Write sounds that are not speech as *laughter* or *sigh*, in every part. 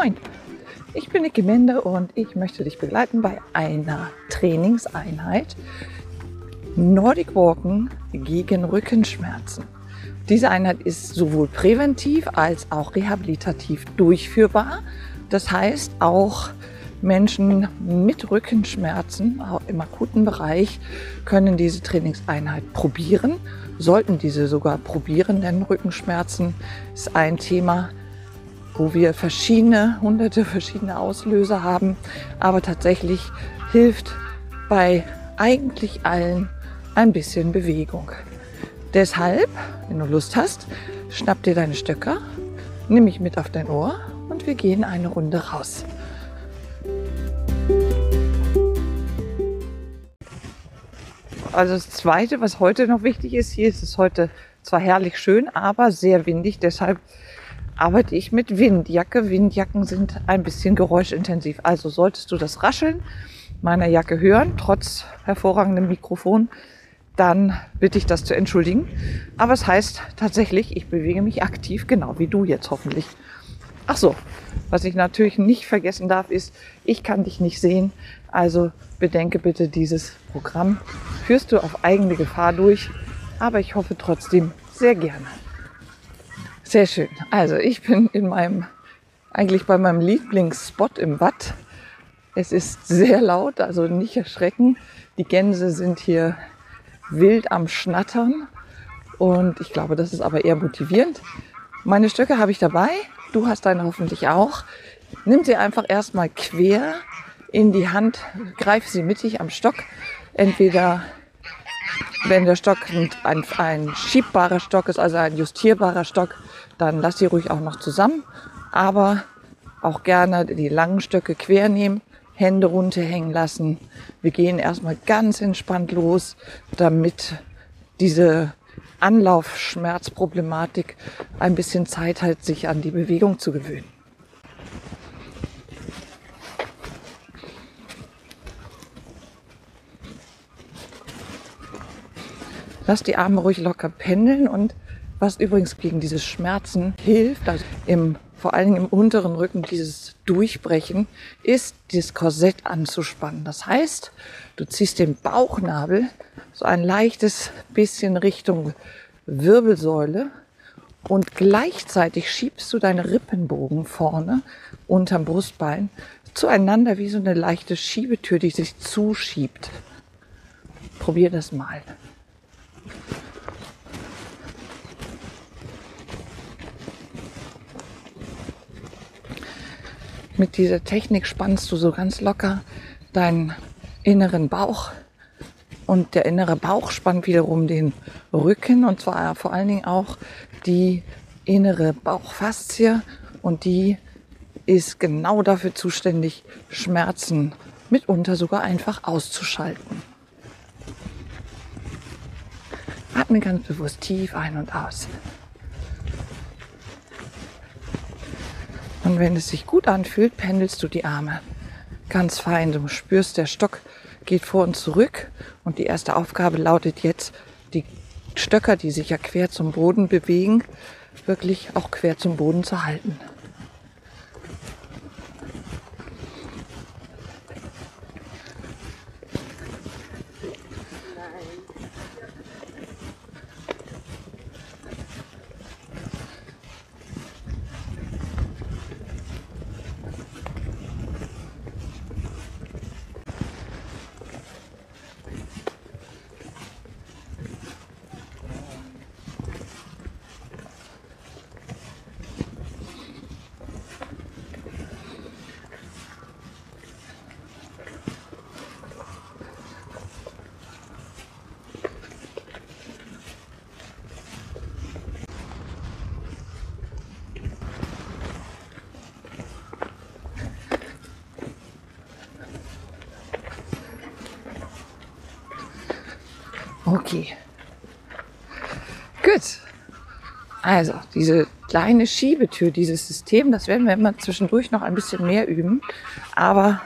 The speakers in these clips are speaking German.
Moin, ich bin Niki Mende und ich möchte dich begleiten bei einer Trainingseinheit Nordic Walken gegen Rückenschmerzen. Diese Einheit ist sowohl präventiv als auch rehabilitativ durchführbar. Das heißt, auch Menschen mit Rückenschmerzen im akuten Bereich können diese Trainingseinheit probieren, sollten diese sogar probieren, denn Rückenschmerzen ist ein Thema, wo wir verschiedene, hunderte verschiedene Auslöser haben, aber tatsächlich hilft bei eigentlich allen ein bisschen Bewegung. Deshalb, wenn du Lust hast, schnapp dir deine Stöcker, nimm mich mit auf dein Ohr und wir gehen eine Runde raus. Also das Zweite, was heute noch wichtig ist, hier ist es heute zwar herrlich schön, aber sehr windig. Deshalb arbeite ich mit Windjacke. Windjacken sind ein bisschen geräuschintensiv. Also solltest du das Rascheln meiner Jacke hören, trotz hervorragendem Mikrofon, dann bitte ich das zu entschuldigen. Aber es heißt tatsächlich, ich bewege mich aktiv, genau wie du jetzt hoffentlich. Ach so, was ich natürlich nicht vergessen darf, ist, ich kann dich nicht sehen. Also bedenke bitte, dieses Programm führst du auf eigene Gefahr durch. Aber ich hoffe trotzdem sehr gerne. Sehr schön. Also ich bin in meinem, eigentlich bei meinem Lieblingsspot im Watt. Es ist sehr laut, also nicht erschrecken. Die Gänse sind hier wild am Schnattern. Und ich glaube, das ist aber eher motivierend. Meine Stöcke habe ich dabei. Du hast deine hoffentlich auch. Nimm sie einfach erstmal quer in die Hand, greif sie mittig am Stock. Entweder wenn der Stock ein, ein schiebbarer Stock ist, also ein justierbarer Stock, dann lass sie ruhig auch noch zusammen. Aber auch gerne die langen Stöcke quer nehmen, Hände runterhängen lassen. Wir gehen erstmal ganz entspannt los, damit diese Anlaufschmerzproblematik ein bisschen Zeit hat, sich an die Bewegung zu gewöhnen. Lass die Arme ruhig locker pendeln und was übrigens gegen diese Schmerzen hilft, also im, vor allen Dingen im unteren Rücken dieses Durchbrechen, ist das Korsett anzuspannen. Das heißt, du ziehst den Bauchnabel so ein leichtes bisschen Richtung Wirbelsäule und gleichzeitig schiebst du deine Rippenbogen vorne unterm Brustbein zueinander wie so eine leichte Schiebetür, die sich zuschiebt. Probier das mal. Mit dieser Technik spannst du so ganz locker deinen inneren Bauch. Und der innere Bauch spannt wiederum den Rücken. Und zwar vor allen Dingen auch die innere Bauchfaszie. Und die ist genau dafür zuständig, Schmerzen mitunter sogar einfach auszuschalten. Atme ganz bewusst tief ein und aus. Und wenn es sich gut anfühlt, pendelst du die Arme ganz fein. Du spürst, der Stock geht vor und zurück. Und die erste Aufgabe lautet jetzt, die Stöcker, die sich ja quer zum Boden bewegen, wirklich auch quer zum Boden zu halten. Okay. Gut. Also, diese kleine Schiebetür, dieses System, das werden wir immer zwischendurch noch ein bisschen mehr üben. Aber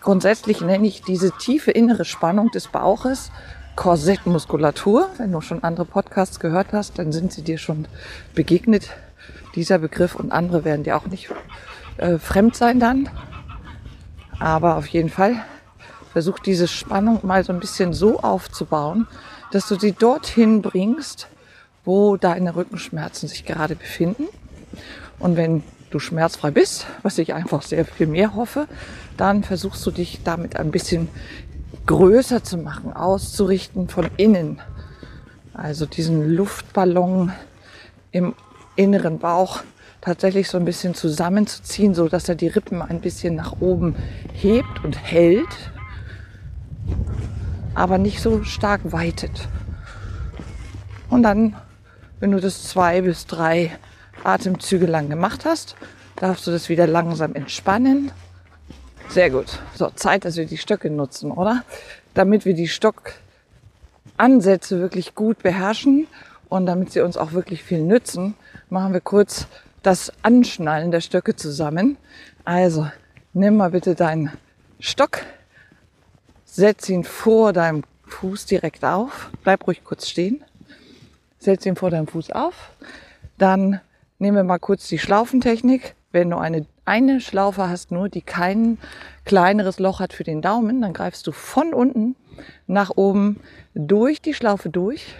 grundsätzlich nenne ich diese tiefe innere Spannung des Bauches Korsettmuskulatur. Wenn du schon andere Podcasts gehört hast, dann sind sie dir schon begegnet. Dieser Begriff und andere werden dir auch nicht äh, fremd sein dann. Aber auf jeden Fall versuch diese Spannung mal so ein bisschen so aufzubauen, dass du sie dorthin bringst, wo deine Rückenschmerzen sich gerade befinden. Und wenn du schmerzfrei bist, was ich einfach sehr viel mehr hoffe, dann versuchst du dich damit ein bisschen größer zu machen, auszurichten von innen. Also diesen Luftballon im inneren Bauch tatsächlich so ein bisschen zusammenzuziehen, so dass er die Rippen ein bisschen nach oben hebt und hält, aber nicht so stark weitet. Und dann wenn du das zwei bis drei Atemzüge lang gemacht hast, darfst du das wieder langsam entspannen. Sehr gut. So, Zeit, dass wir die Stöcke nutzen, oder? Damit wir die Stockansätze wirklich gut beherrschen und damit sie uns auch wirklich viel nützen, machen wir kurz das Anschnallen der Stöcke zusammen. Also, nimm mal bitte deinen Stock, setz ihn vor deinem Fuß direkt auf, bleib ruhig kurz stehen setz ihn vor deinem Fuß auf. Dann nehmen wir mal kurz die Schlaufentechnik. Wenn du eine, eine Schlaufe hast, nur die kein kleineres Loch hat für den Daumen, dann greifst du von unten nach oben durch die Schlaufe durch,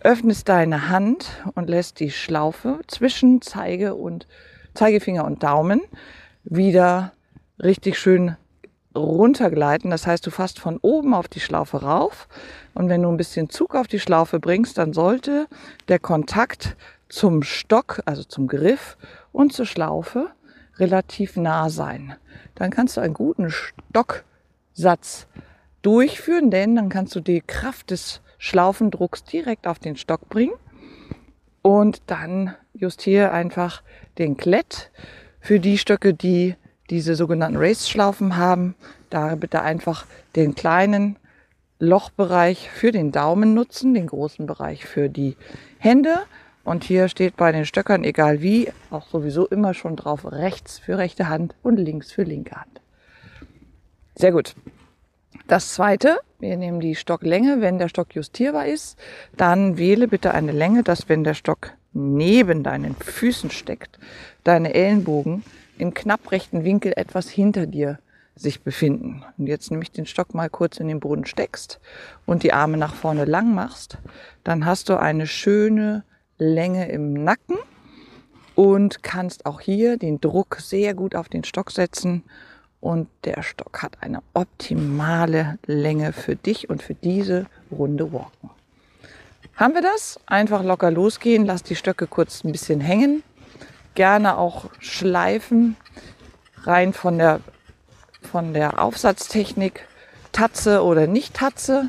öffnest deine Hand und lässt die Schlaufe zwischen Zeige und Zeigefinger und Daumen wieder richtig schön runtergleiten. Das heißt, du fasst von oben auf die Schlaufe rauf und wenn du ein bisschen Zug auf die Schlaufe bringst, dann sollte der Kontakt zum Stock, also zum Griff und zur Schlaufe relativ nah sein. Dann kannst du einen guten Stocksatz durchführen, denn dann kannst du die Kraft des Schlaufendrucks direkt auf den Stock bringen und dann justiere einfach den Klett für die Stöcke, die diese sogenannten Race-Schlaufen haben, da bitte einfach den kleinen Lochbereich für den Daumen nutzen, den großen Bereich für die Hände. Und hier steht bei den Stöckern, egal wie, auch sowieso immer schon drauf, rechts für rechte Hand und links für linke Hand. Sehr gut. Das zweite, wir nehmen die Stocklänge, wenn der Stock justierbar ist, dann wähle bitte eine Länge, dass wenn der Stock neben deinen Füßen steckt, deine Ellenbogen im knapp rechten Winkel etwas hinter dir sich befinden. Und jetzt nämlich den Stock mal kurz in den Boden steckst und die Arme nach vorne lang machst, dann hast du eine schöne Länge im Nacken und kannst auch hier den Druck sehr gut auf den Stock setzen und der Stock hat eine optimale Länge für dich und für diese Runde Walken. Haben wir das? Einfach locker losgehen, lass die Stöcke kurz ein bisschen hängen gerne auch schleifen, rein von der, von der Aufsatztechnik, Tatze oder nicht Tatze.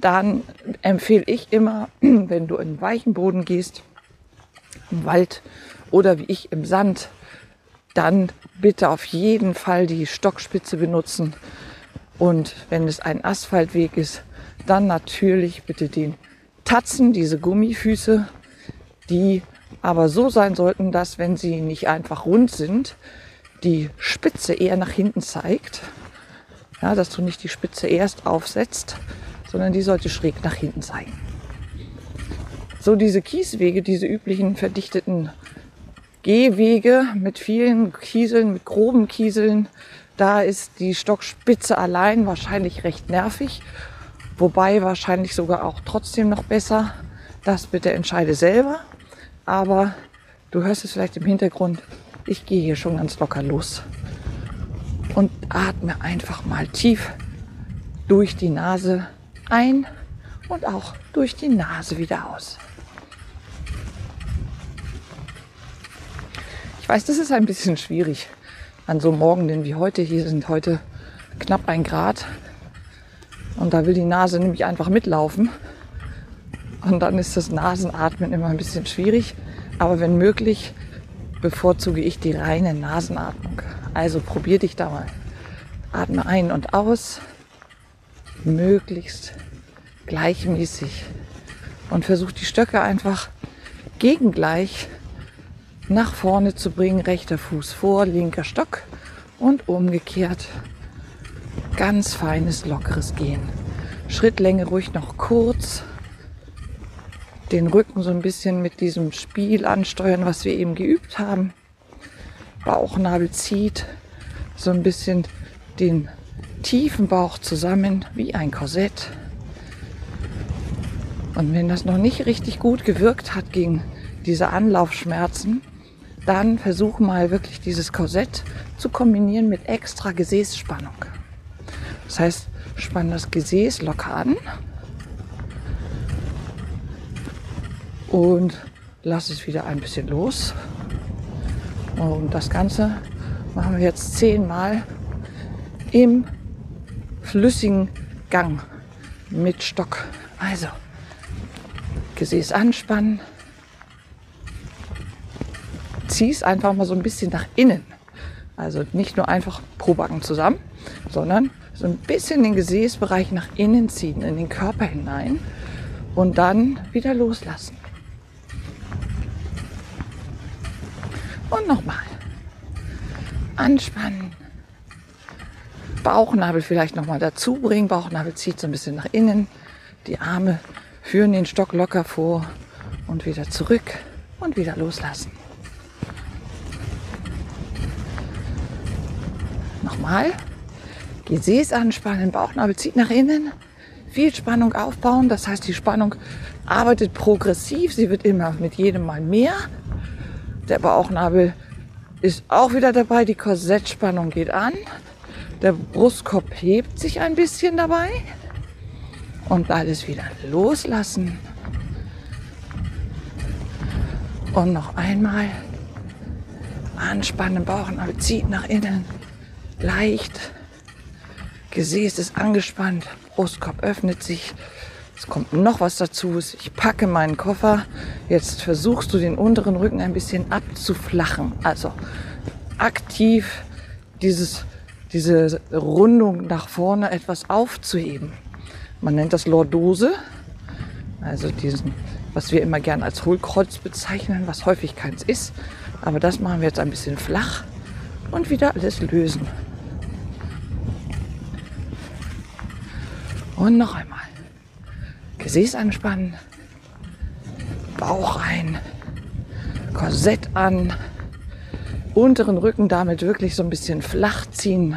Dann empfehle ich immer, *clears throat* wenn du in weichen Boden gehst, im Wald oder wie ich im Sand, dann bitte auf jeden Fall die Stockspitze benutzen. Und wenn es ein Asphaltweg ist, dann natürlich bitte den Tatzen, diese Gummifüße, die aber so sein sollten, dass wenn sie nicht einfach rund sind, die Spitze eher nach hinten zeigt. Ja, dass du nicht die Spitze erst aufsetzt, sondern die sollte schräg nach hinten zeigen. So diese Kieswege, diese üblichen verdichteten Gehwege mit vielen Kieseln, mit groben Kieseln, da ist die Stockspitze allein wahrscheinlich recht nervig. Wobei wahrscheinlich sogar auch trotzdem noch besser. Das bitte entscheide selber aber du hörst es vielleicht im Hintergrund. Ich gehe hier schon ganz locker los und atme einfach mal tief durch die Nase ein und auch durch die Nase wieder aus. Ich weiß, das ist ein bisschen schwierig an so Morgenden wie heute. Hier sind heute knapp ein Grad und da will die Nase nämlich einfach mitlaufen. Und dann ist das Nasenatmen immer ein bisschen schwierig. Aber wenn möglich, bevorzuge ich die reine Nasenatmung. Also probier dich da mal. Atme ein und aus, möglichst gleichmäßig. Und versuch die Stöcke einfach gegengleich nach vorne zu bringen. Rechter Fuß vor, linker Stock und umgekehrt. Ganz feines, lockeres Gehen. Schrittlänge ruhig noch kurz den Rücken so ein bisschen mit diesem Spiel ansteuern, was wir eben geübt haben. Bauchnabel zieht so ein bisschen den tiefen Bauch zusammen wie ein Korsett. Und wenn das noch nicht richtig gut gewirkt hat gegen diese Anlaufschmerzen, dann versuch mal wirklich dieses Korsett zu kombinieren mit extra Gesäßspannung. Das heißt, spann das Gesäß locker an und lass es wieder ein bisschen los. Und das Ganze machen wir jetzt zehnmal im flüssigen Gang mit Stock. Also Gesäß anspannen. Zieh es einfach mal so ein bisschen nach innen. Also nicht nur einfach pro Backen zusammen, sondern so ein bisschen den Gesäßbereich nach innen ziehen, in den Körper hinein und dann wieder loslassen. Und nochmal. Anspannen. Bauchnabel vielleicht nochmal dazu bringen. Bauchnabel zieht so ein bisschen nach innen. Die Arme führen den Stock locker vor und wieder zurück und wieder loslassen. Nochmal. Gesäß anspannen, Bauchnabel zieht nach innen. Viel Spannung aufbauen. Das heißt, die Spannung arbeitet progressiv. Sie wird immer mit jedem Mal mehr. Der Bauchnabel ist auch wieder dabei. Die Korsettspannung geht an. Der Brustkorb hebt sich ein bisschen dabei. Und alles wieder loslassen. Und noch einmal anspannen, Bauchnabel zieht nach innen. Leicht. Gesäß ist angespannt. Brustkorb öffnet sich. Es kommt noch was dazu. Ich packe meinen Koffer. Jetzt versuchst du den unteren Rücken ein bisschen abzuflachen. Also aktiv dieses, diese Rundung nach vorne etwas aufzuheben. Man nennt das Lordose. Also diesen, was wir immer gern als Hohlkreuz bezeichnen, was häufig keins ist. Aber das machen wir jetzt ein bisschen flach und wieder alles lösen. Und noch einmal. Gesäß anspannen, Bauch ein, Korsett an, unteren Rücken damit wirklich so ein bisschen flach ziehen,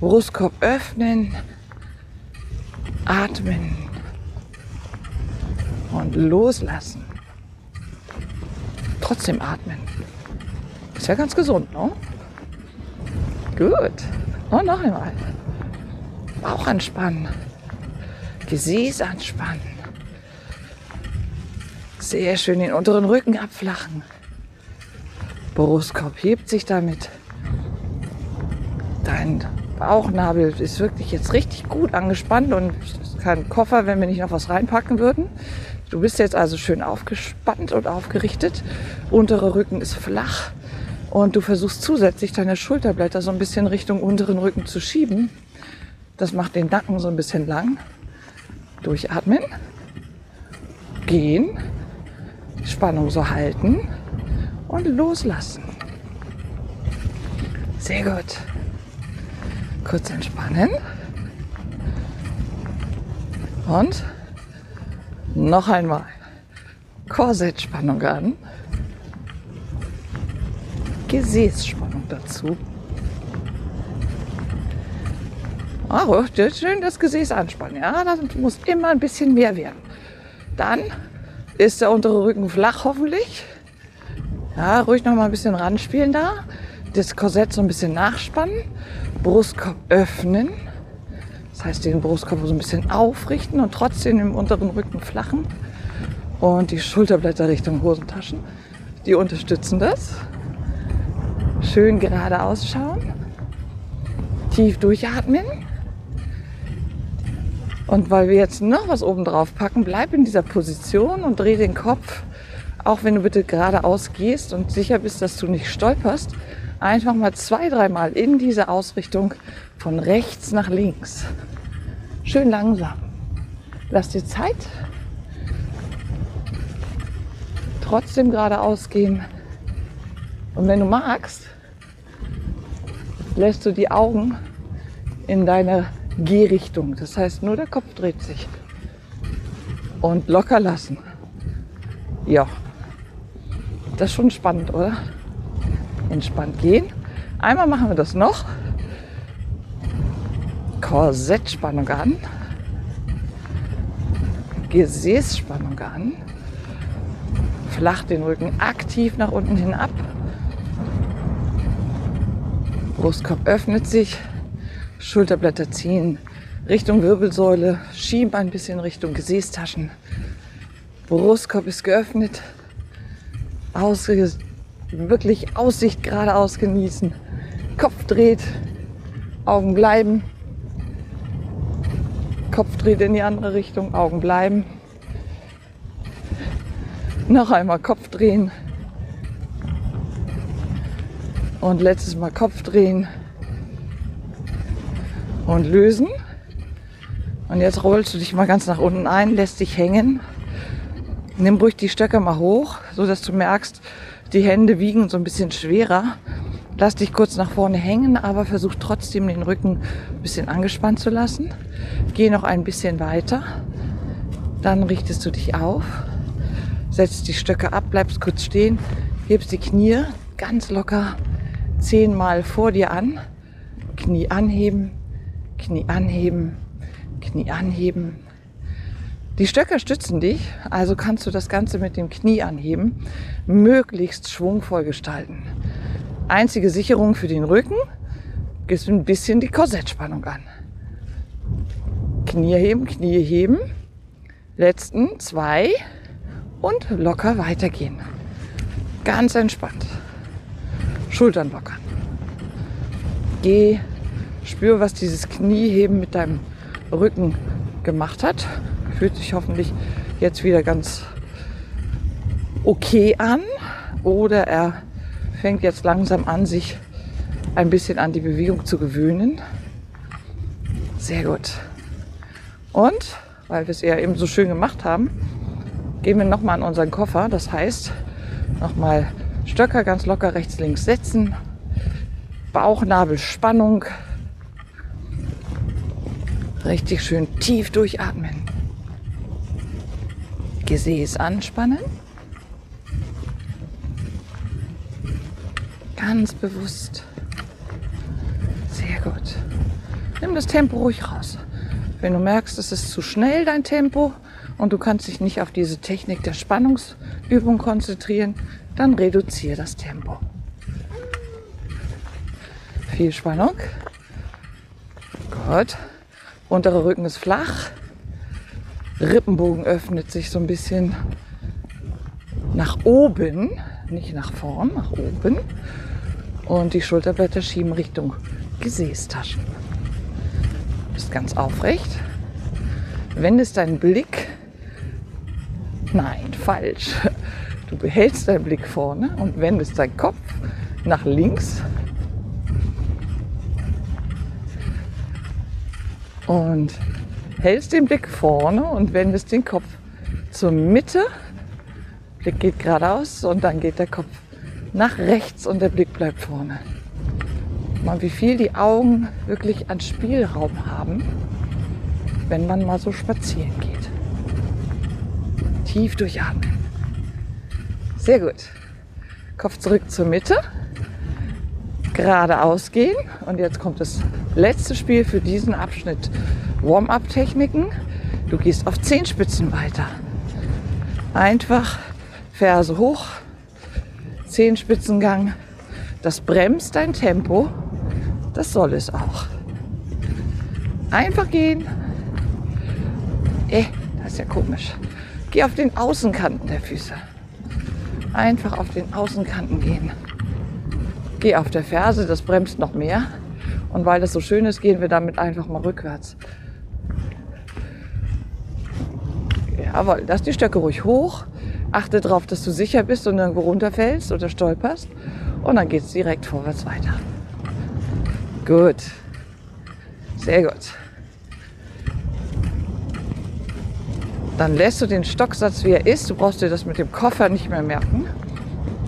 Brustkorb öffnen, atmen und loslassen. Trotzdem atmen. Ist ja ganz gesund, ne? Gut. Und noch einmal. Bauch anspannen. Gesäß anspannen. Sehr schön den unteren Rücken abflachen. Brustkorb hebt sich damit. Dein Bauchnabel ist wirklich jetzt richtig gut angespannt und kein Koffer, wenn wir nicht noch was reinpacken würden. Du bist jetzt also schön aufgespannt und aufgerichtet. Unterer Rücken ist flach und du versuchst zusätzlich deine Schulterblätter so ein bisschen Richtung unteren Rücken zu schieben. Das macht den Nacken so ein bisschen lang. Durchatmen. Gehen. Spannung so halten. Und loslassen. Sehr gut. Kurz entspannen. Und noch einmal. Korsettspannung an. Gesäßspannung dazu. Oh, schön das Gesäß anspannen. Ja, das muss immer ein bisschen mehr werden. Dann ist der untere Rücken flach hoffentlich. Ja, ruhig noch mal ein bisschen ranspielen da. Das Korsett so ein bisschen nachspannen. Brustkorb öffnen. Das heißt, den Brustkorb so ein bisschen aufrichten und trotzdem im unteren Rücken flachen. Und die Schulterblätter Richtung Hosentaschen. Die unterstützen das. Schön gerade ausschauen. Tief durchatmen. Und weil wir jetzt noch was oben drauf packen, bleib in dieser Position und dreh den Kopf, auch wenn du bitte geradeaus gehst und sicher bist, dass du nicht stolperst, einfach mal zwei, dreimal in diese Ausrichtung von rechts nach links. Schön langsam. Lass dir Zeit. Trotzdem geradeaus gehen. Und wenn du magst, lässt du die Augen in deine Gehrichtung. Das heißt, nur der Kopf dreht sich. Und locker lassen. Ja. Das ist schon spannend, oder? entspannt gehen. Einmal machen wir das noch. Korsettspannung an. Gesäßspannung an. Flach den Rücken aktiv nach unten hin ab. Brustkorb öffnet sich. Schulterblätter ziehen Richtung Wirbelsäule. Schieben ein bisschen Richtung Gesäßtaschen. Brustkorb ist geöffnet. Ausge wirklich Aussicht geradeaus genießen. Kopf dreht. Augen bleiben. Kopf dreht in die andere Richtung, Augen bleiben. Noch einmal Kopf drehen. Und letztes Mal Kopf drehen. Und lösen. Und jetzt rollst du dich mal ganz nach unten ein, lässt dich hängen. Nimm ruhig die Stöcke mal hoch, so dass du merkst, die Hände wiegen so ein bisschen schwerer. Lass dich kurz nach vorne hängen, aber versuch trotzdem den Rücken ein bisschen angespannt zu lassen. Geh noch ein bisschen weiter. Dann richtest du dich auf, setzt die Stöcke ab, bleibst kurz stehen, hebst die Knie ganz locker zehnmal vor dir an. Knie anheben, Knie anheben, Knie anheben. Die Stöcke stützen dich, also kannst du das Ganze mit dem Knie anheben, möglichst schwungvoll gestalten. Einzige Sicherung für den Rücken ist ein bisschen die Korsettspannung an. Knie heben, Knie heben. Letzten zwei und locker weitergehen. Ganz entspannt. Schultern lockern. Geh, spür, was dieses Knieheben mit deinem Rücken gemacht hat. Fühlt sich hoffentlich jetzt wieder ganz okay an. Oder er fängt jetzt langsam an, sich ein bisschen an die Bewegung zu gewöhnen. Sehr gut. Und, weil wir es ja eben so schön gemacht haben, gehen wir nochmal an unseren Koffer. Das heißt, nochmal Stöcker ganz locker rechts, links setzen. Bauchnabelspannung. Richtig schön tief durchatmen. Gesäß anspannen. Ganz bewusst. Sehr gut. Nimm das Tempo ruhig raus. Wenn du merkst, es ist zu schnell dein Tempo und du kannst dich nicht auf diese Technik der Spannungsübung konzentrieren, dann reduziere das Tempo. Viel Spannung. Gut. Unterer Rücken ist flach. Rippenbogen öffnet sich so ein bisschen nach oben, nicht nach vorn, nach oben. Und die Schulterblätter schieben Richtung Gesäßtaschen. Bist ganz aufrecht. Wendest deinen Blick. Nein, falsch. Du behältst deinen Blick vorne und wendest deinen Kopf nach links. Und hältst den Blick vorne und wendest den Kopf zur Mitte. Blick geht geradeaus und dann geht der Kopf nach rechts und der Blick bleibt vorne. Mal wie viel die Augen wirklich an Spielraum haben, wenn man mal so spazieren geht. Tief durchatmen. Sehr gut. Kopf zurück zur Mitte. Geradeaus gehen. Und jetzt kommt das letzte Spiel für diesen Abschnitt. Warm-up-Techniken. Du gehst auf Zehenspitzen weiter. Einfach Ferse hoch, Zehenspitzengang. Das bremst dein Tempo. Das soll es auch. Einfach gehen. Eh, das ist ja komisch. Geh auf den Außenkanten der Füße. Einfach auf den Außenkanten gehen. Geh auf der Ferse, das bremst noch mehr. Und weil das so schön ist, gehen wir damit einfach mal rückwärts. Jawohl, lass die Stöcke ruhig hoch. Achte darauf, dass du sicher bist und irgendwo runterfällst oder stolperst. Und dann geht es direkt vorwärts weiter. Gut. Sehr gut. Dann lässt du den Stocksatz, wie er ist. Du brauchst dir das mit dem Koffer nicht mehr merken.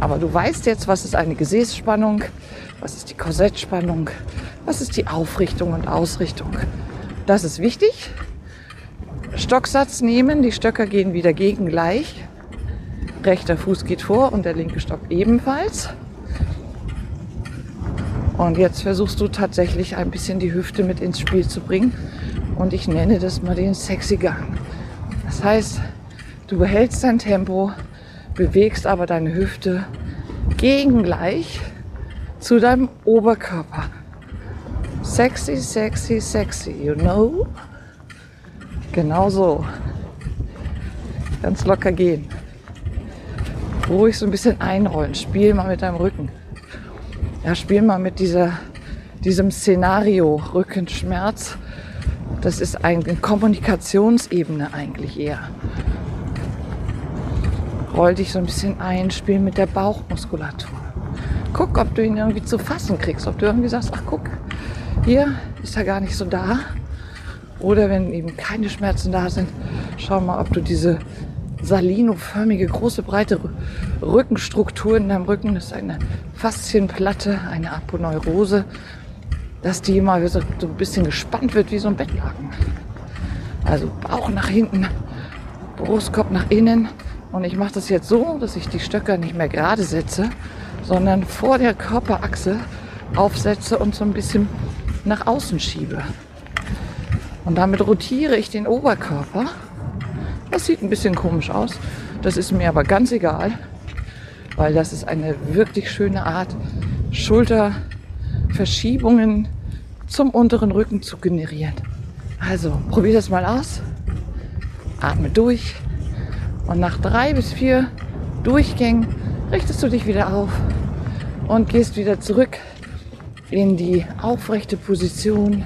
Aber du weißt jetzt, was ist eine Gesäßspannung, was ist die Korsettspannung, was ist die Aufrichtung und Ausrichtung. Das ist wichtig. Stocksatz nehmen, die Stöcker gehen wieder gegengleich. Rechter Fuß geht vor und der linke Stock ebenfalls. Und jetzt versuchst du tatsächlich ein bisschen die Hüfte mit ins Spiel zu bringen. Und ich nenne das mal den sexy Gang. Das heißt, du behältst dein Tempo, bewegst aber deine Hüfte gegengleich zu deinem Oberkörper. Sexy, sexy, sexy, you know? Genau so. Ganz locker gehen. Ruhig so ein bisschen einrollen. Spiel mal mit deinem Rücken. Ja, spiel mal mit dieser, diesem Szenario Rückenschmerz. Das ist eine Kommunikationsebene eigentlich eher. Roll dich so ein bisschen ein, spiel mit der Bauchmuskulatur. Guck, ob du ihn irgendwie zu fassen kriegst. Ob du irgendwie sagst, ach guck, hier ist er gar nicht so da. Oder wenn eben keine Schmerzen da sind, schau mal, ob du diese Salino-förmige, große, breite Rückenstruktur in deinem Rücken, das ist eine Faszienplatte, eine Aponeurose, dass die mal so ein bisschen gespannt wird wie so ein Bettlaken. Also Bauch nach hinten, Brustkorb nach innen. Und ich mache das jetzt so, dass ich die Stöcker nicht mehr gerade setze, sondern vor der Körperachse aufsetze und so ein bisschen nach außen schiebe. Und damit rotiere ich den Oberkörper das sieht ein bisschen komisch aus. Das ist mir aber ganz egal, weil das ist eine wirklich schöne Art, Schulterverschiebungen zum unteren Rücken zu generieren. Also probier das mal aus. Atme durch. Und nach drei bis vier Durchgängen richtest du dich wieder auf und gehst wieder zurück in die aufrechte Position.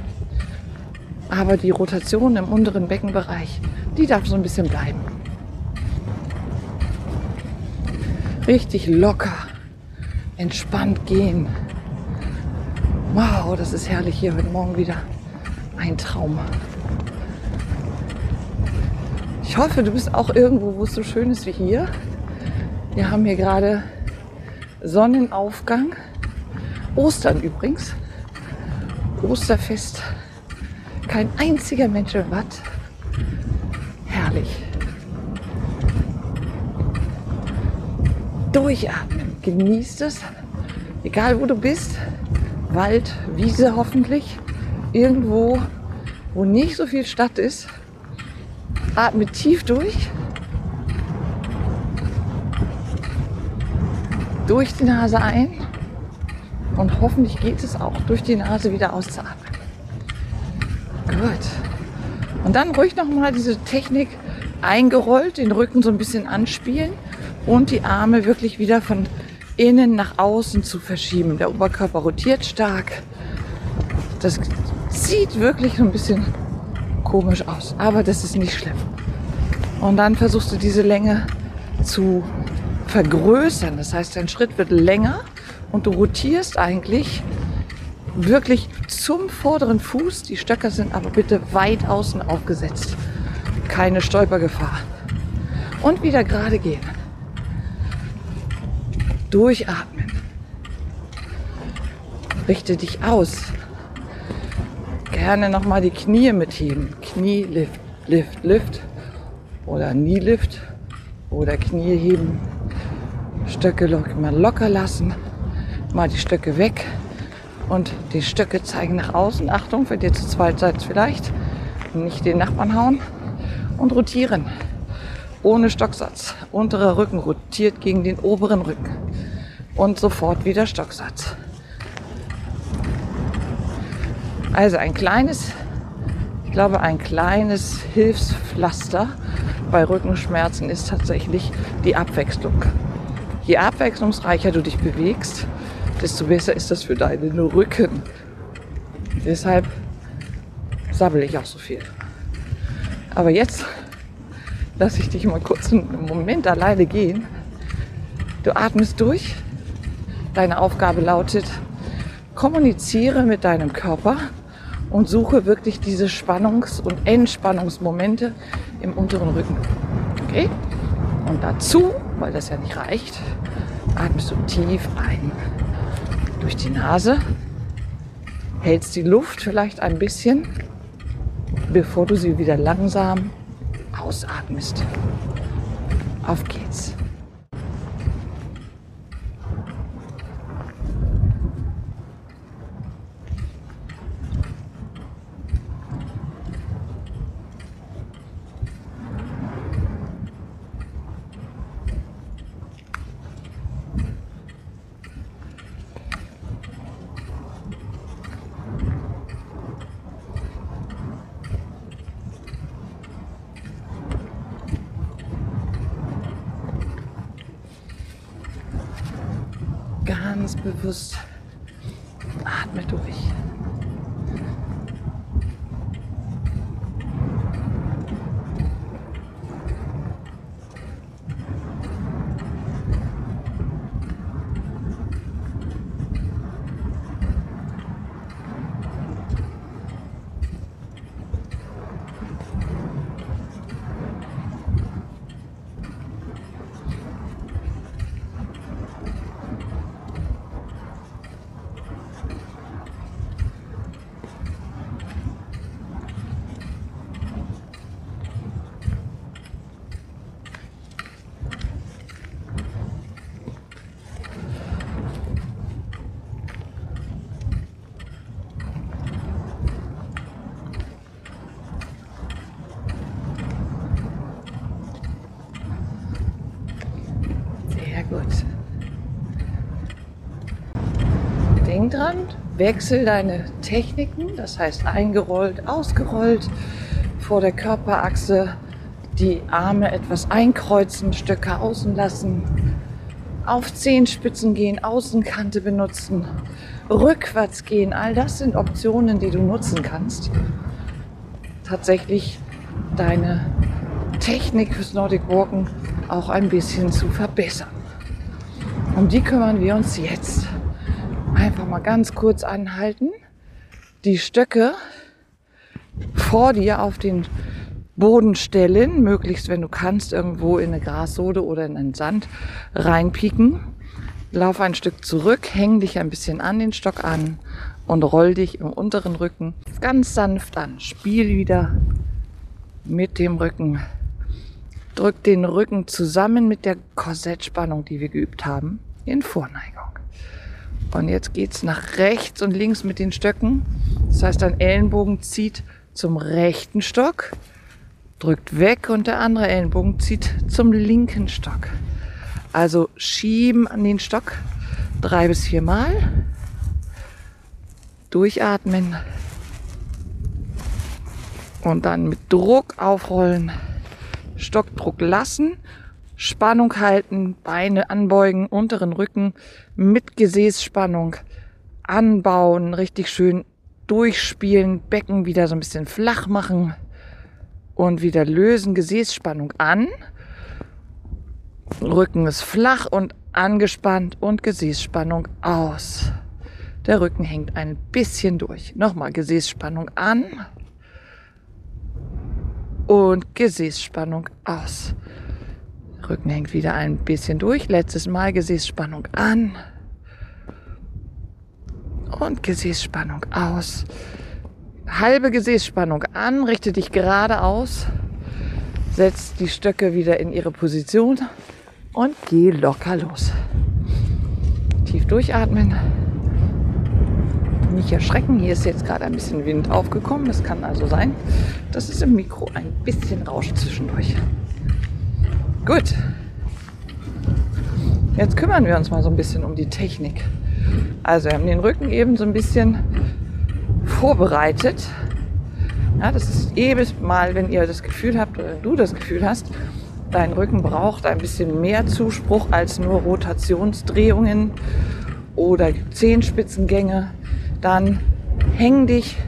Aber die Rotation im unteren Beckenbereich die darf so ein bisschen bleiben. Richtig locker, entspannt gehen. Wow, das ist herrlich hier heute Morgen wieder. Ein Traum. Ich hoffe, du bist auch irgendwo, wo es so schön ist wie hier. Wir haben hier gerade Sonnenaufgang. Ostern übrigens. Osterfest. Kein einziger Mensch im Watt herrlich. Durchatmen, genießt es, egal wo du bist, Wald, Wiese hoffentlich, irgendwo, wo nicht so viel Stadt ist. Atme tief durch. Durch die Nase ein und hoffentlich geht es auch durch die Nase wieder auszuatmen. Gut. Und dann ruhig nochmal diese Technik eingerollt, den Rücken so ein bisschen anspielen und die Arme wirklich wieder von innen nach außen zu verschieben. Der Oberkörper rotiert stark. Das sieht wirklich so ein bisschen komisch aus, aber das ist nicht schlimm. Und dann versuchst du diese Länge zu vergrößern. Das heißt, dein Schritt wird länger und du rotierst eigentlich wirklich zum vorderen Fuß. Die Stöcker sind aber bitte weit außen aufgesetzt. Keine Stolpergefahr. Und wieder gerade gehen. Durchatmen. Richte dich aus. Gerne nochmal die Knie mitheben. Knie, Lift, Lift, Lift. Oder Knie, Lift. Oder Knie heben. Stöcke mal locker lassen. Mal die Stöcke weg. Und die Stöcke zeigen nach außen. Achtung, wenn ihr zu zweit seid vielleicht. Nicht den Nachbarn hauen. Und rotieren. Ohne Stocksatz. Unterer Rücken rotiert gegen den oberen Rücken. Und sofort wieder Stocksatz. Also ein kleines, ich glaube ein kleines Hilfspflaster bei Rückenschmerzen ist tatsächlich die Abwechslung. Je abwechslungsreicher du dich bewegst, desto besser ist das für deinen Rücken. Deshalb sabbel ich auch so viel. Aber jetzt lasse ich dich mal kurz einen Moment alleine gehen. Du atmest durch. Deine Aufgabe lautet, kommuniziere mit deinem Körper und suche wirklich diese Spannungs- und Entspannungsmomente im unteren Rücken. Okay? Und dazu, weil das ja nicht reicht, atmest du tief ein durch die Nase, hältst die Luft vielleicht ein bisschen, bevor du sie wieder langsam ausatmest. Auf geht's. Ganz bewusst. Atme durch. Sehr gut. Dran, wechsel deine Techniken, das heißt eingerollt, ausgerollt, vor der Körperachse die Arme etwas einkreuzen, Stöcke außen lassen, auf Zehenspitzen gehen, Außenkante benutzen, rückwärts gehen. All das sind Optionen, die du nutzen kannst. Tatsächlich deine Technik fürs Nordic Walken auch ein bisschen zu verbessern. Um die kümmern wir uns jetzt. Mal ganz kurz anhalten, die Stöcke vor dir auf den Boden stellen, möglichst wenn du kannst, irgendwo in eine Grassode oder in den Sand reinpieken. Lauf ein Stück zurück, häng dich ein bisschen an den Stock an und roll dich im unteren Rücken ganz sanft an. Spiel wieder mit dem Rücken. Drück den Rücken zusammen mit der Korsettspannung, die wir geübt haben, in Vorneigung. Und jetzt geht's nach rechts und links mit den Stöcken. Das heißt, dein Ellenbogen zieht zum rechten Stock, drückt weg und der andere Ellenbogen zieht zum linken Stock. Also schieben an den Stock drei bis vier Mal. Durchatmen. Und dann mit Druck aufrollen. Stockdruck lassen. Spannung halten, Beine anbeugen, unteren Rücken mit Gesäßspannung anbauen, richtig schön durchspielen, Becken wieder so ein bisschen flach machen und wieder lösen, Gesäßspannung an. Rücken ist flach und angespannt und Gesäßspannung aus. Der Rücken hängt ein bisschen durch. Nochmal Gesäßspannung an und Gesäßspannung aus. Rücken hängt wieder ein bisschen durch. Letztes Mal Gesäßspannung an und Gesäßspannung aus. Halbe Gesäßspannung an, richte dich gerade aus, setz die Stöcke wieder in ihre Position und geh locker los. Tief durchatmen. Nicht erschrecken, hier ist jetzt gerade ein bisschen Wind aufgekommen. Es kann also sein, dass es im Mikro ein bisschen rauscht zwischendurch. Gut. Jetzt kümmern wir uns mal so ein bisschen um die Technik. Also wir haben den Rücken eben so ein bisschen vorbereitet. Ja, das ist jedes Mal, wenn ihr das Gefühl habt oder du das Gefühl hast, dein Rücken braucht ein bisschen mehr Zuspruch als nur Rotationsdrehungen oder Zehenspitzengänge, dann häng dich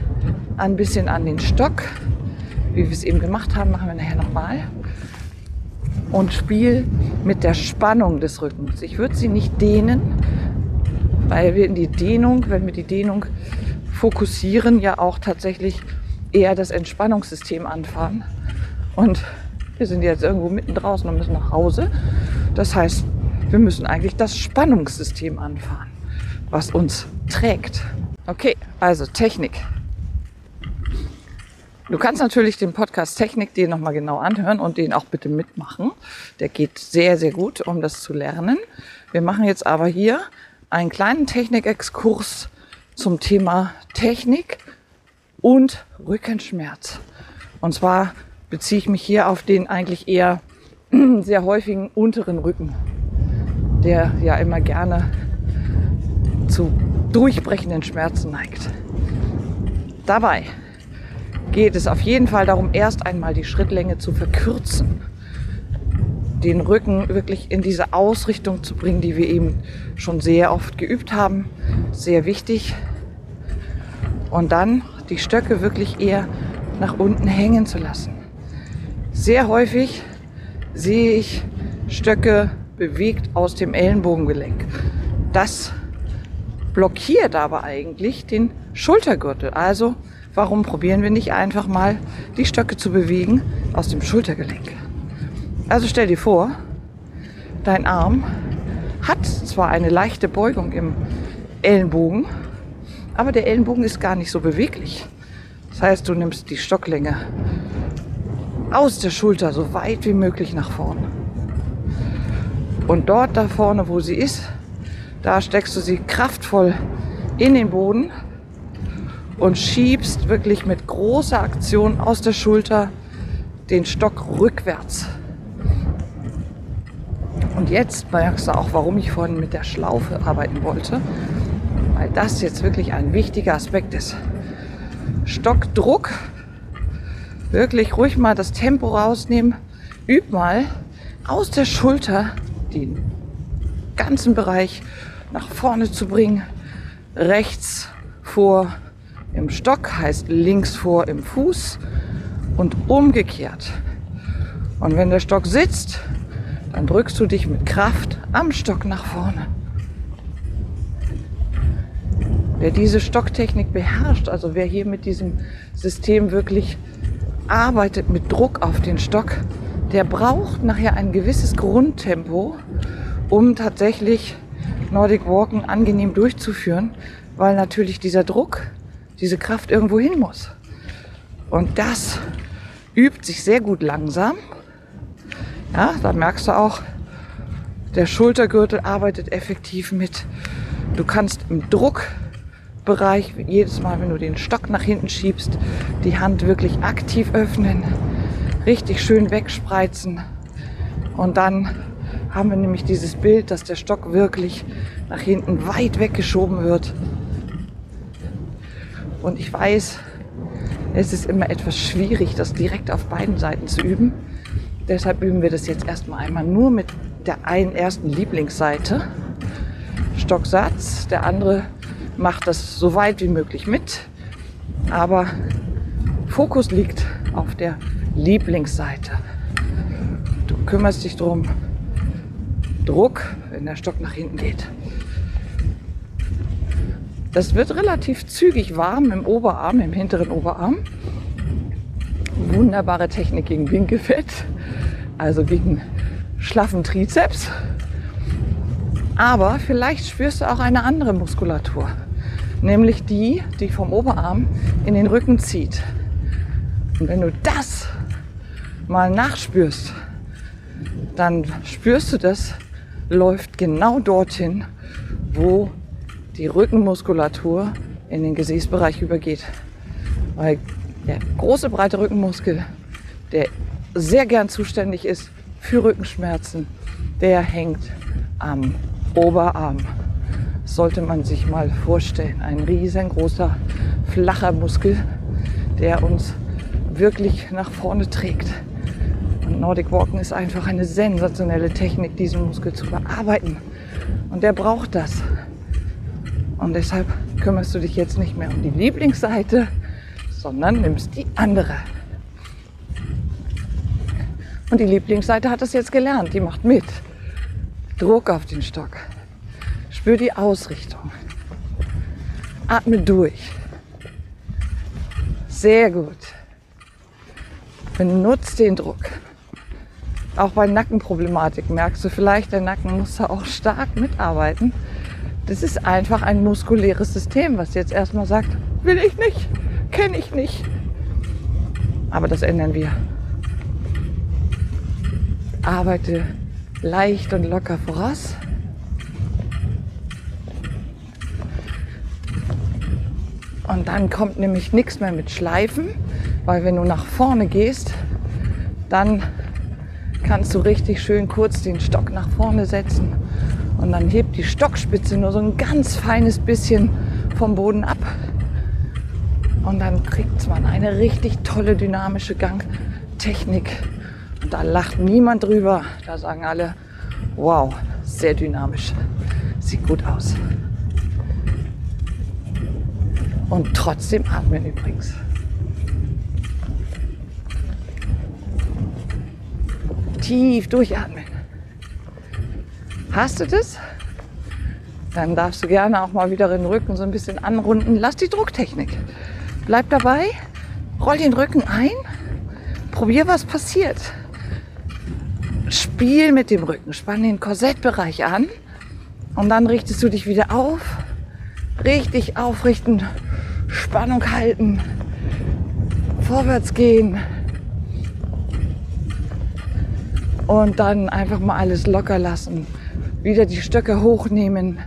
ein bisschen an den Stock, wie wir es eben gemacht haben, machen wir nachher nochmal. Und spiel mit der Spannung des Rückens. Ich würde sie nicht dehnen, weil wir in die Dehnung, wenn wir die Dehnung fokussieren, ja auch tatsächlich eher das Entspannungssystem anfahren. Und wir sind jetzt irgendwo mitten draußen und müssen nach Hause. Das heißt, wir müssen eigentlich das Spannungssystem anfahren, was uns trägt. Okay, also Technik. Du kannst natürlich den Podcast Technik den nochmal genau anhören und den auch bitte mitmachen. Der geht sehr, sehr gut, um das zu lernen. Wir machen jetzt aber hier einen kleinen Technikexkurs zum Thema Technik und Rückenschmerz. Und zwar beziehe ich mich hier auf den eigentlich eher *clears throat* sehr häufigen unteren Rücken, der ja immer gerne zu durchbrechenden Schmerzen neigt. Dabei geht es auf jeden Fall darum, erst einmal die Schrittlänge zu verkürzen. den Rücken wirklich in diese Ausrichtung zu bringen, die wir eben schon sehr oft geübt haben. Sehr wichtig. Und dann die Stöcke wirklich eher nach unten hängen zu lassen. Sehr häufig sehe ich Stöcke bewegt aus dem Ellenbogengelenk. Das blockiert aber eigentlich den Schultergürtel. Also warum probieren wir nicht einfach mal die Stöcke zu bewegen aus dem Schultergelenk? Also stell dir vor, dein Arm hat zwar eine leichte Beugung im Ellenbogen, aber der Ellenbogen ist gar nicht so beweglich. Das heißt, du nimmst die Stocklänge aus der Schulter so weit wie möglich nach vorne. Und dort da vorne, wo sie ist, da steckst du sie kraftvoll in den Boden und schiebst wirklich mit großer Aktion aus der Schulter den Stock rückwärts und jetzt merkst du auch, warum ich vorhin mit der Schlaufe arbeiten wollte, weil das jetzt wirklich ein wichtiger Aspekt ist. Stockdruck, wirklich ruhig mal das Tempo rausnehmen, üb mal aus der Schulter den ganzen Bereich nach vorne zu bringen, rechts vor im Stock heißt links vor im Fuß und umgekehrt. Und wenn der Stock sitzt, dann drückst du dich mit Kraft am Stock nach vorne. Wer diese Stocktechnik beherrscht, also wer hier mit diesem System wirklich arbeitet mit Druck auf den Stock, der braucht nachher ein gewisses Grundtempo, um tatsächlich Nordic Walken angenehm durchzuführen, weil natürlich dieser Druck, diese Kraft irgendwo hin muss. Und das übt sich sehr gut langsam ja, da merkst du auch, der Schultergürtel arbeitet effektiv mit. Du kannst im Druckbereich jedes Mal, wenn du den Stock nach hinten schiebst, die Hand wirklich aktiv öffnen, richtig schön wegspreizen. Und dann haben wir nämlich dieses Bild, dass der Stock wirklich nach hinten weit weggeschoben wird. Und ich weiß, es ist immer etwas schwierig, das direkt auf beiden Seiten zu üben. Deshalb üben wir das jetzt erstmal einmal nur mit der einen ersten Lieblingsseite. Stocksatz. Der andere macht das so weit wie möglich mit. Aber Fokus liegt auf der Lieblingsseite. Du kümmerst dich darum, Druck, wenn der Stock nach hinten geht. Das wird relativ zügig warm im Oberarm, im hinteren Oberarm. Wunderbare Technik gegen Winkelfett also gegen schlaffen Trizeps. Aber vielleicht spürst du auch eine andere Muskulatur, nämlich die, die vom Oberarm in den Rücken zieht. Und wenn du das mal nachspürst, dann spürst du das, läuft genau dorthin, wo die Rückenmuskulatur in den Gesäßbereich übergeht. Weil der große breite Rückenmuskel, der sehr gern zuständig ist für Rückenschmerzen, der hängt am Oberarm. Das sollte man sich mal vorstellen. Ein riesengroßer, flacher Muskel, der uns wirklich nach vorne trägt. Und Nordic Walken ist einfach eine sensationelle Technik, diesen Muskel zu bearbeiten. Und der braucht das. Und deshalb kümmerst du dich jetzt nicht mehr um die Lieblingsseite, sondern nimmst die andere. Und die Lieblingsseite hat es jetzt gelernt. Die macht mit. Druck auf den Stock. Spür die Ausrichtung. Atme durch. Sehr gut. Benutzt den Druck. Auch bei Nackenproblematik merkst du vielleicht, der Nacken muss da auch stark mitarbeiten. Das ist einfach ein muskuläres System, was jetzt erstmal sagt, will ich nicht, kenne ich nicht. Aber das ändern wir arbeite leicht und locker voraus. Und dann kommt nämlich nichts mehr mit Schleifen, weil wenn du nach vorne gehst, dann kannst du richtig schön kurz den Stock nach vorne setzen und dann hebt die Stockspitze nur so ein ganz feines bisschen vom Boden ab. Und dann kriegt man eine richtig tolle dynamische Gangtechnik Da lacht niemand drüber. Da sagen alle, wow, sehr dynamisch. Sieht gut aus. Und trotzdem atmen übrigens. Tief durchatmen. Hast du das? Dann darfst du gerne auch mal wieder den Rücken so ein bisschen anrunden. Lass die Drucktechnik. Bleib dabei, roll den Rücken ein, probier, was passiert. Spiel mit dem Rücken, spann den Korsettbereich an und dann richtest du dich wieder auf. Richtig aufrichten, Spannung halten, vorwärts gehen und dann einfach mal alles locker lassen. Wieder die Stöcke hochnehmen,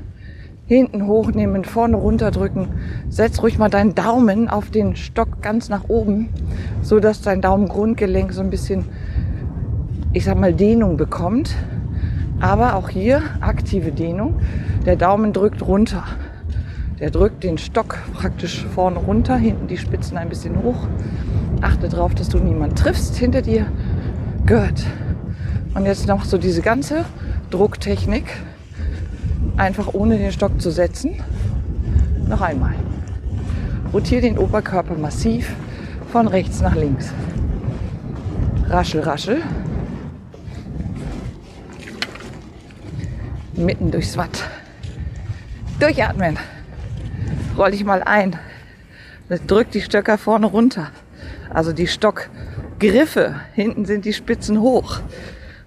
hinten hochnehmen, vorne runterdrücken. Setz ruhig mal deinen Daumen auf den Stock ganz nach oben, so dass dein Daumengrundgelenk so ein bisschen, ich sag mal, Dehnung bekommt. Aber auch hier aktive Dehnung. Der Daumen drückt runter. Der drückt den Stock praktisch vorne runter, hinten die Spitzen ein bisschen hoch. Achte darauf, dass du niemanden triffst hinter dir. Gut. Und jetzt noch so diese ganze Drucktechnik einfach ohne den Stock zu setzen. Noch einmal. Rotiere den Oberkörper massiv von rechts nach links. Raschel, raschel. Mitten durchs Watt. Durchatmen. Roll dich mal ein. Drück die Stöcker vorne runter. Also die Stockgriffe. Hinten sind die Spitzen hoch.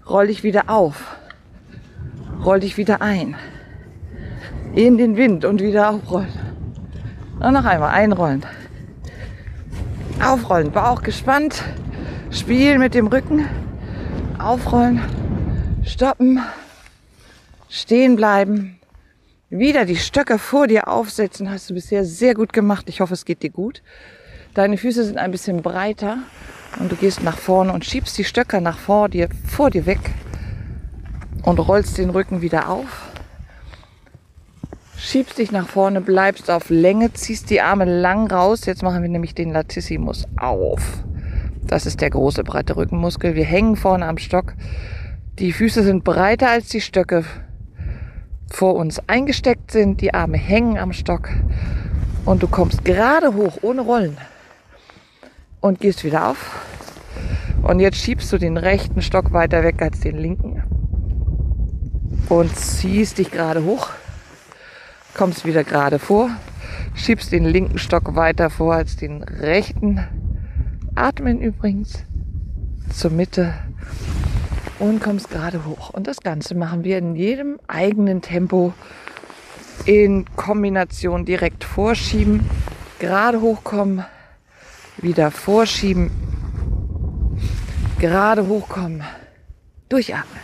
Roll dich wieder auf. Roll dich wieder ein in den Wind und wieder aufrollen. Und noch einmal einrollen. Aufrollen, Bauch gespannt. Spielen mit dem Rücken. Aufrollen. Stoppen. Stehen bleiben. Wieder die Stöcke vor dir aufsetzen. Hast du bisher sehr gut gemacht. Ich hoffe, es geht dir gut. Deine Füße sind ein bisschen breiter und du gehst nach vorne und schiebst die Stöcke nach vor dir, vor dir weg und rollst den Rücken wieder auf schiebst dich nach vorne, bleibst auf Länge, ziehst die Arme lang raus. Jetzt machen wir nämlich den Latissimus auf. Das ist der große breite Rückenmuskel. Wir hängen vorne am Stock. Die Füße sind breiter als die Stöcke vor uns eingesteckt sind. Die Arme hängen am Stock. Und du kommst gerade hoch, ohne Rollen. Und gehst wieder auf. Und jetzt schiebst du den rechten Stock weiter weg als den linken. Und ziehst dich gerade hoch. Kommst wieder gerade vor, schiebst den linken Stock weiter vor als den rechten. Atmen übrigens zur Mitte. Und kommst gerade hoch. Und das Ganze machen wir in jedem eigenen Tempo in Kombination direkt vorschieben, gerade hochkommen, wieder vorschieben, gerade hochkommen, durchatmen,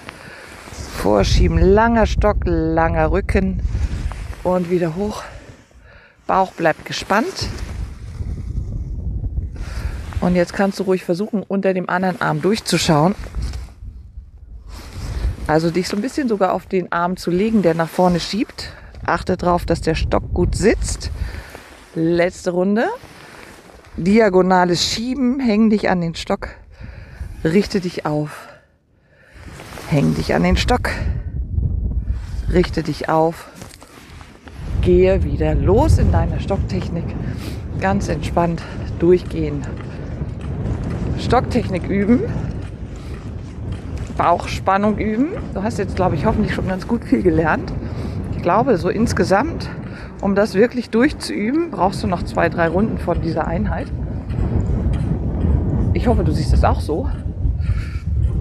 vorschieben, langer Stock, langer Rücken, und wieder hoch. Bauch bleibt gespannt. Und jetzt kannst du ruhig versuchen, unter dem anderen Arm durchzuschauen. Also dich so ein bisschen sogar auf den Arm zu legen, der nach vorne schiebt. Achte darauf, dass der Stock gut sitzt. Letzte Runde. Diagonales Schieben. Häng dich an den Stock. Richte dich auf. Häng dich an den Stock. Richte dich auf gehe wieder los in deiner Stocktechnik. Ganz entspannt durchgehen. Stocktechnik üben. Bauchspannung üben. Du hast jetzt, glaube ich, hoffentlich schon ganz gut viel gelernt. Ich glaube, so insgesamt, um das wirklich durchzuüben, brauchst du noch zwei, drei Runden von dieser Einheit. Ich hoffe, du siehst es auch so.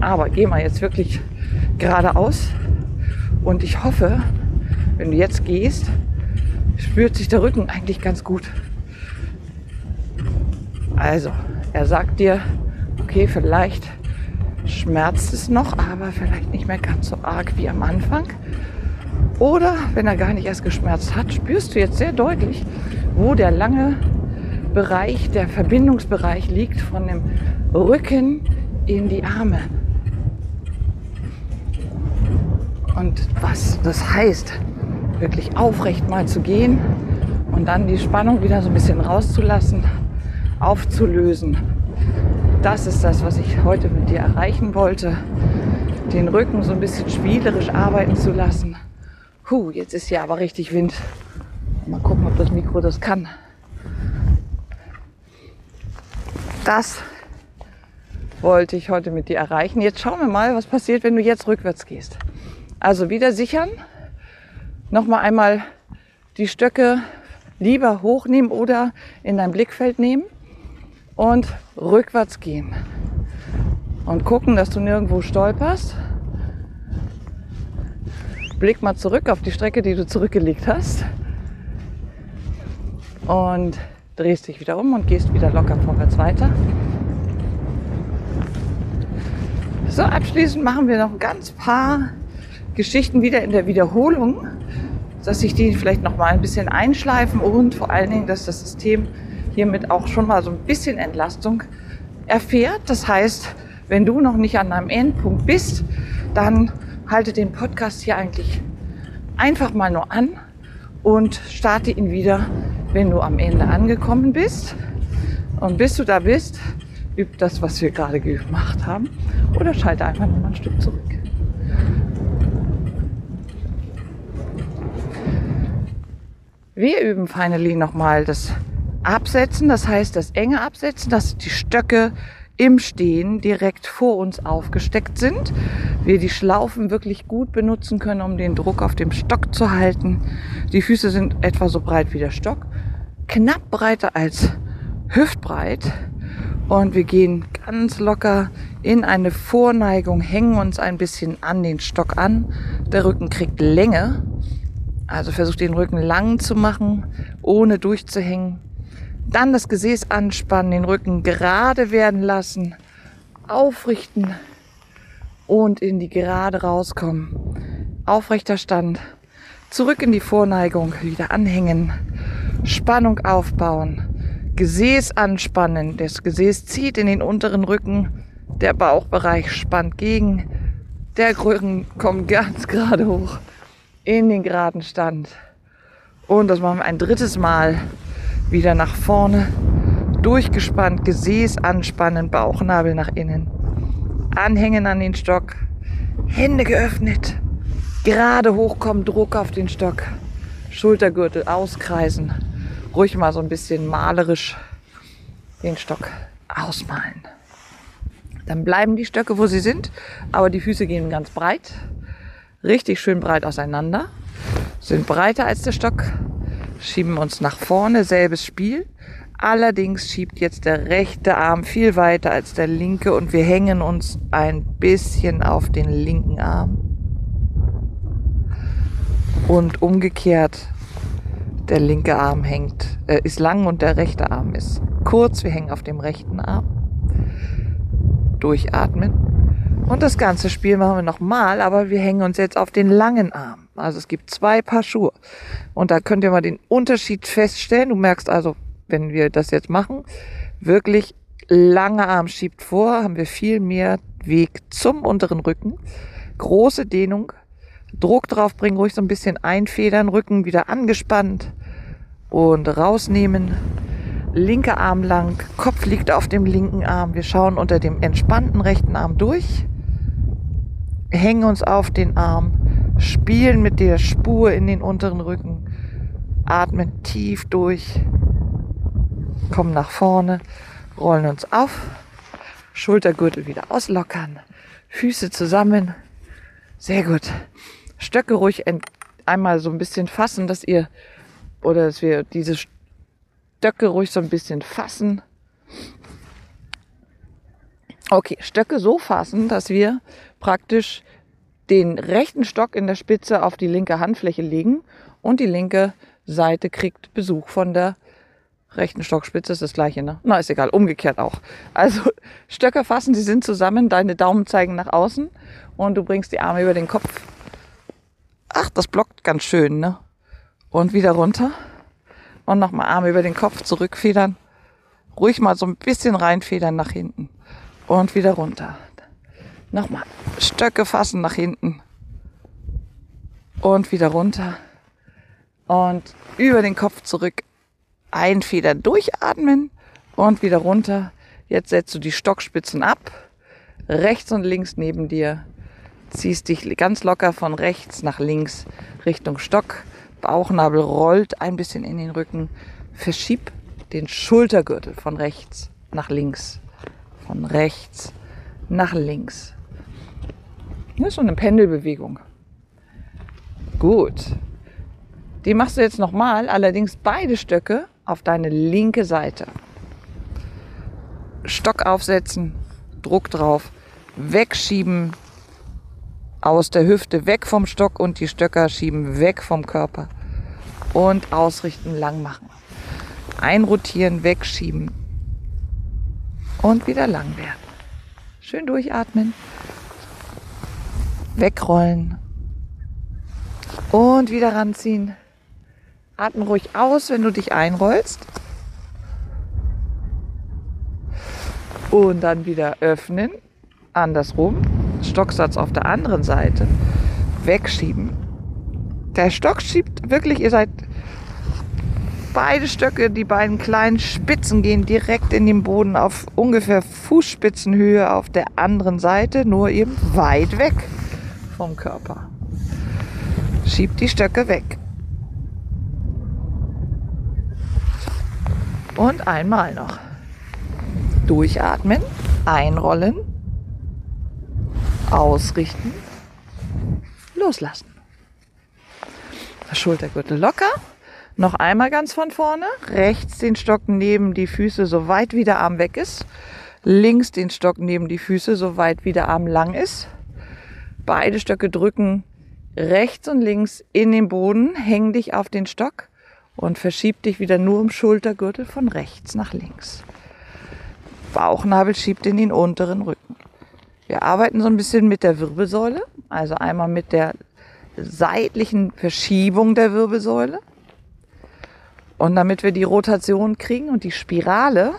Aber geh mal jetzt wirklich geradeaus. Und ich hoffe, wenn du jetzt gehst, spürt sich der Rücken eigentlich ganz gut. Also, er sagt dir, okay, vielleicht schmerzt es noch, aber vielleicht nicht mehr ganz so arg wie am Anfang. Oder wenn er gar nicht erst geschmerzt hat, spürst du jetzt sehr deutlich, wo der lange Bereich, der Verbindungsbereich liegt von dem Rücken in die Arme. Und was das heißt, wirklich aufrecht mal zu gehen und dann die Spannung wieder so ein bisschen rauszulassen, aufzulösen. das ist das, was ich heute mit dir erreichen wollte. Den Rücken so ein bisschen spielerisch arbeiten zu lassen. Puh, jetzt ist hier aber richtig Wind. Mal gucken, ob das Mikro das kann. Das wollte ich heute mit dir erreichen. Jetzt schauen wir mal, was passiert, wenn du jetzt rückwärts gehst. Also wieder sichern. Nochmal einmal die Stöcke lieber hochnehmen oder in dein Blickfeld nehmen und rückwärts gehen. Und gucken, dass du nirgendwo stolperst. Blick mal zurück auf die Strecke, die du zurückgelegt hast. Und drehst dich wieder um und gehst wieder locker vorwärts weiter. So, abschließend machen wir noch ein ganz paar Geschichten wieder in der Wiederholung, dass sich die vielleicht noch mal ein bisschen einschleifen und vor allen Dingen, dass das System hiermit auch schon mal so ein bisschen Entlastung erfährt. Das heißt, wenn du noch nicht an einem Endpunkt bist, dann halte den Podcast hier eigentlich einfach mal nur an und starte ihn wieder, wenn du am Ende angekommen bist. Und bis du da bist, üb das, was wir gerade gemacht haben oder schalte einfach noch mal ein Stück zurück. Wir üben finally nochmal das Absetzen, das heißt das enge Absetzen, dass die Stöcke im Stehen direkt vor uns aufgesteckt sind. Wir die Schlaufen wirklich gut benutzen können, um den Druck auf dem Stock zu halten. Die Füße sind etwa so breit wie der Stock, knapp breiter als hüftbreit. Und wir gehen ganz locker in eine Vorneigung, hängen uns ein bisschen an den Stock an. Der Rücken kriegt Länge also versucht den Rücken lang zu machen, ohne durchzuhängen. Dann das Gesäß anspannen, den Rücken gerade werden lassen, aufrichten und in die Gerade rauskommen. Aufrechter Stand, zurück in die Vorneigung, wieder anhängen, Spannung aufbauen, Gesäß anspannen, das Gesäß zieht in den unteren Rücken, der Bauchbereich spannt gegen, der Rücken kommt ganz *laughs* gerade hoch in den geraden Stand. Und das machen wir ein drittes Mal. Wieder nach vorne. Durchgespannt, Gesäß anspannen, Bauchnabel nach innen. Anhängen an den Stock. Hände geöffnet. Gerade hochkommen, Druck auf den Stock. Schultergürtel auskreisen. Ruhig mal so ein bisschen malerisch den Stock ausmalen. Dann bleiben die Stöcke, wo sie sind, aber die Füße gehen ganz breit richtig schön breit auseinander, sind breiter als der Stock, schieben uns nach vorne, selbes Spiel. Allerdings schiebt jetzt der rechte Arm viel weiter als der linke und wir hängen uns ein bisschen auf den linken Arm. Und umgekehrt, der linke Arm hängt, äh, ist lang und der rechte Arm ist kurz. Wir hängen auf dem rechten Arm. Durchatmen. Und das ganze Spiel machen wir nochmal, aber wir hängen uns jetzt auf den langen Arm. Also es gibt zwei Paar Schuhe. Und da könnt ihr mal den Unterschied feststellen. Du merkst also, wenn wir das jetzt machen, wirklich langer Arm schiebt vor, haben wir viel mehr Weg zum unteren Rücken. Große Dehnung. Druck drauf bringen, ruhig so ein bisschen einfedern, Rücken wieder angespannt und rausnehmen. Linker Arm lang, Kopf liegt auf dem linken Arm. Wir schauen unter dem entspannten rechten Arm durch hängen uns auf den Arm, spielen mit der Spur in den unteren Rücken, atmen tief durch, kommen nach vorne, rollen uns auf, Schultergürtel wieder auslockern, Füße zusammen. Sehr gut. Stöcke ruhig einmal so ein bisschen fassen, dass ihr oder dass wir diese Stöcke ruhig so ein bisschen fassen. Okay, Stöcke so fassen, dass wir praktisch den rechten Stock in der Spitze auf die linke Handfläche legen und die linke Seite kriegt Besuch von der rechten Stockspitze. ist das gleiche, ne? Na, ist egal, umgekehrt auch. Also *laughs* Stöcke fassen, sie sind zusammen, deine Daumen zeigen nach außen und du bringst die Arme über den Kopf. Ach, das blockt ganz schön, ne? Und wieder runter. Und nochmal Arme über den Kopf zurückfedern. Ruhig mal so ein bisschen reinfedern nach hinten. Und wieder runter. Nochmal. Stöcke fassen nach hinten. Und wieder runter. Und über den Kopf zurück. Einfedern, durchatmen. Und wieder runter. Jetzt setzt du die Stockspitzen ab, rechts und links neben dir, ziehst dich ganz locker von rechts nach links Richtung Stock, Bauchnabel rollt ein bisschen in den Rücken, verschieb den Schultergürtel von rechts nach links, von rechts nach links. Das ist so eine Pendelbewegung. Gut. Die machst du jetzt nochmal, allerdings beide Stöcke auf deine linke Seite. Stock aufsetzen, Druck drauf, wegschieben aus der Hüfte, weg vom Stock und die Stöcker schieben weg vom Körper und ausrichten, lang machen. Einrotieren, wegschieben und wieder lang werden. Schön durchatmen, wegrollen und wieder ranziehen. Atme ruhig aus, wenn du dich einrollst. Und dann wieder öffnen. Andersrum. Stocksatz auf der anderen Seite. Wegschieben. Der Stock schiebt wirklich, ihr seid beide Stöcke, die beiden kleinen Spitzen gehen direkt in den Boden auf ungefähr Fußspitzenhöhe auf der anderen Seite, nur eben weit weg vom Körper. Schiebt die Stöcke weg. Und einmal noch. Durchatmen, einrollen, ausrichten, loslassen. Schultergürtel locker. Noch einmal ganz von vorne. Rechts den Stock neben die Füße, so weit wie der Arm weg ist. Links den Stock neben die Füße, so weit wie der Arm lang ist. Beide Stöcke drücken rechts und links in den Boden. Häng dich auf den Stock und verschieb dich wieder nur im Schultergürtel von rechts nach links. Bauchnabel schiebt in den unteren Rücken. Wir arbeiten so ein bisschen mit der Wirbelsäule, also einmal mit der seitlichen Verschiebung der Wirbelsäule. Und damit wir die Rotation kriegen und die Spirale,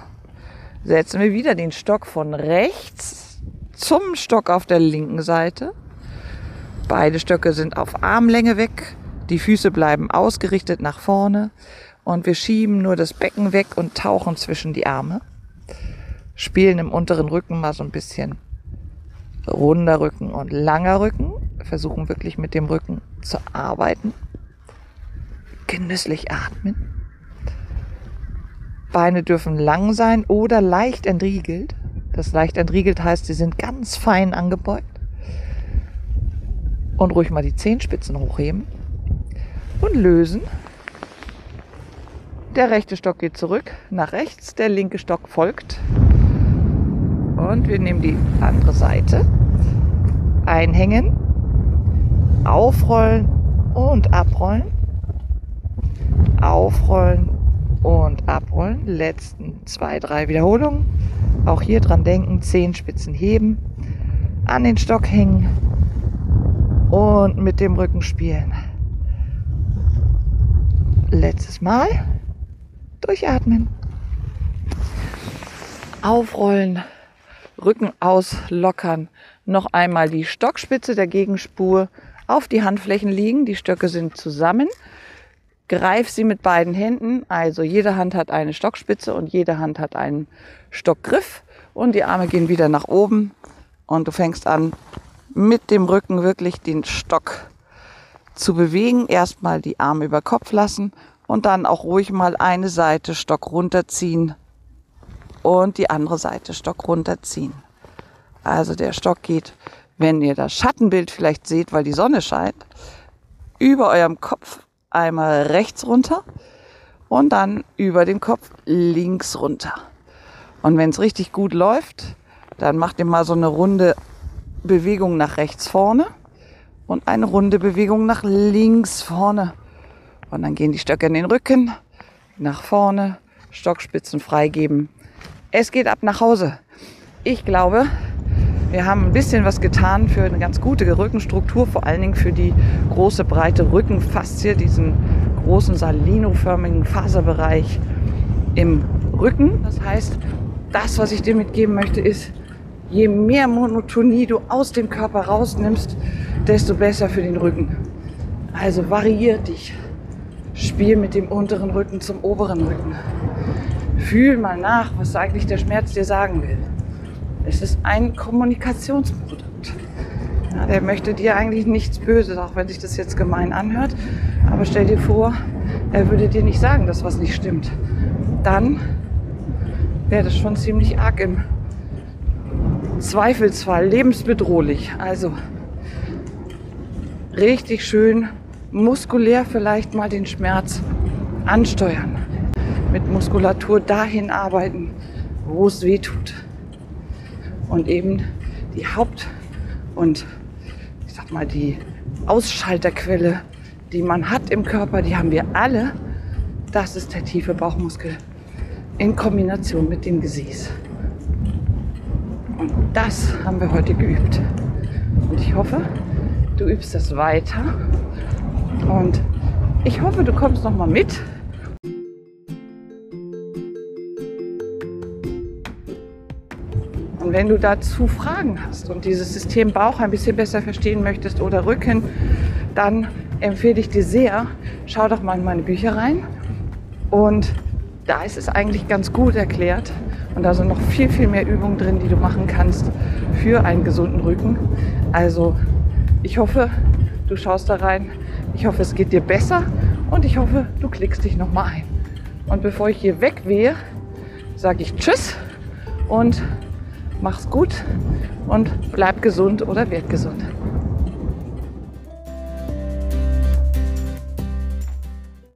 setzen wir wieder den Stock von rechts zum Stock auf der linken Seite. Beide Stöcke sind auf Armlänge weg die Füße bleiben ausgerichtet nach vorne und wir schieben nur das Becken weg und tauchen zwischen die Arme. Spielen im unteren Rücken mal so ein bisschen runder Rücken und langer Rücken. Versuchen wirklich mit dem Rücken zu arbeiten. Genüsslich atmen. Beine dürfen lang sein oder leicht entriegelt. Das leicht entriegelt heißt, sie sind ganz fein angebeugt. Und ruhig mal die Zehenspitzen hochheben und lösen. Der rechte Stock geht zurück nach rechts, der linke Stock folgt. Und wir nehmen die andere Seite. Einhängen, aufrollen und abrollen. Aufrollen und abrollen. Letzten zwei, drei Wiederholungen. Auch hier dran denken, Zehenspitzen heben, an den Stock hängen und mit dem Rücken spielen letztes Mal. Durchatmen. Aufrollen. Rücken auslockern. Noch einmal die Stockspitze der Gegenspur auf die Handflächen liegen. Die Stöcke sind zusammen. Greif sie mit beiden Händen. Also jede Hand hat eine Stockspitze und jede Hand hat einen Stockgriff. Und die Arme gehen wieder nach oben. Und du fängst an, mit dem Rücken wirklich den Stock zu bewegen. Erstmal die Arme über Kopf lassen und dann auch ruhig mal eine Seite Stock runterziehen und die andere Seite Stock runterziehen. Also der Stock geht, wenn ihr das Schattenbild vielleicht seht, weil die Sonne scheint, über eurem Kopf einmal rechts runter und dann über dem Kopf links runter. Und wenn es richtig gut läuft, dann macht ihr mal so eine runde Bewegung nach rechts vorne und eine runde Bewegung nach links vorne. Und dann gehen die Stöcke in den Rücken, nach vorne, Stockspitzen freigeben. Es geht ab nach Hause. Ich glaube, wir haben ein bisschen was getan für eine ganz gute Rückenstruktur, vor allen Dingen für die große breite Rückenfaszie, diesen großen salinoförmigen Faserbereich im Rücken. Das heißt, das, was ich dir mitgeben möchte, ist, je mehr Monotonie du aus dem Körper rausnimmst, desto besser für den Rücken. Also variier dich. Spiel mit dem unteren Rücken zum oberen Rücken. Fühl mal nach, was eigentlich der Schmerz dir sagen will. Es ist ein Kommunikationsprodukt. Ja, der möchte dir eigentlich nichts Böses, auch wenn sich das jetzt gemein anhört. Aber stell dir vor, er würde dir nicht sagen, dass was nicht stimmt. Dann wäre das schon ziemlich arg im Zweifelsfall lebensbedrohlich. Also richtig schön muskulär vielleicht mal den Schmerz ansteuern. Mit Muskulatur dahin arbeiten, wo es weh tut. Und eben die Haupt- und ich sag mal die Ausschalterquelle, die man hat im Körper, die haben wir alle. Das ist der tiefe Bauchmuskel in Kombination mit dem Gesäß. Und das haben wir heute geübt. Und ich hoffe, du übst das weiter. Und ich hoffe, du kommst noch mal mit. Und wenn du dazu Fragen hast und dieses System Bauch ein bisschen besser verstehen möchtest oder Rücken, dann empfehle ich dir sehr, schau doch mal in meine Bücher rein. Und da ist es eigentlich ganz gut erklärt. Und da sind noch viel, viel mehr Übungen drin, die du machen kannst für einen gesunden Rücken. Also ich hoffe, du schaust da rein. Ich hoffe, es geht dir besser und ich hoffe, du klickst dich nochmal ein. Und bevor ich hier wegwehe, sage ich Tschüss und mach's gut und bleib gesund oder werd gesund.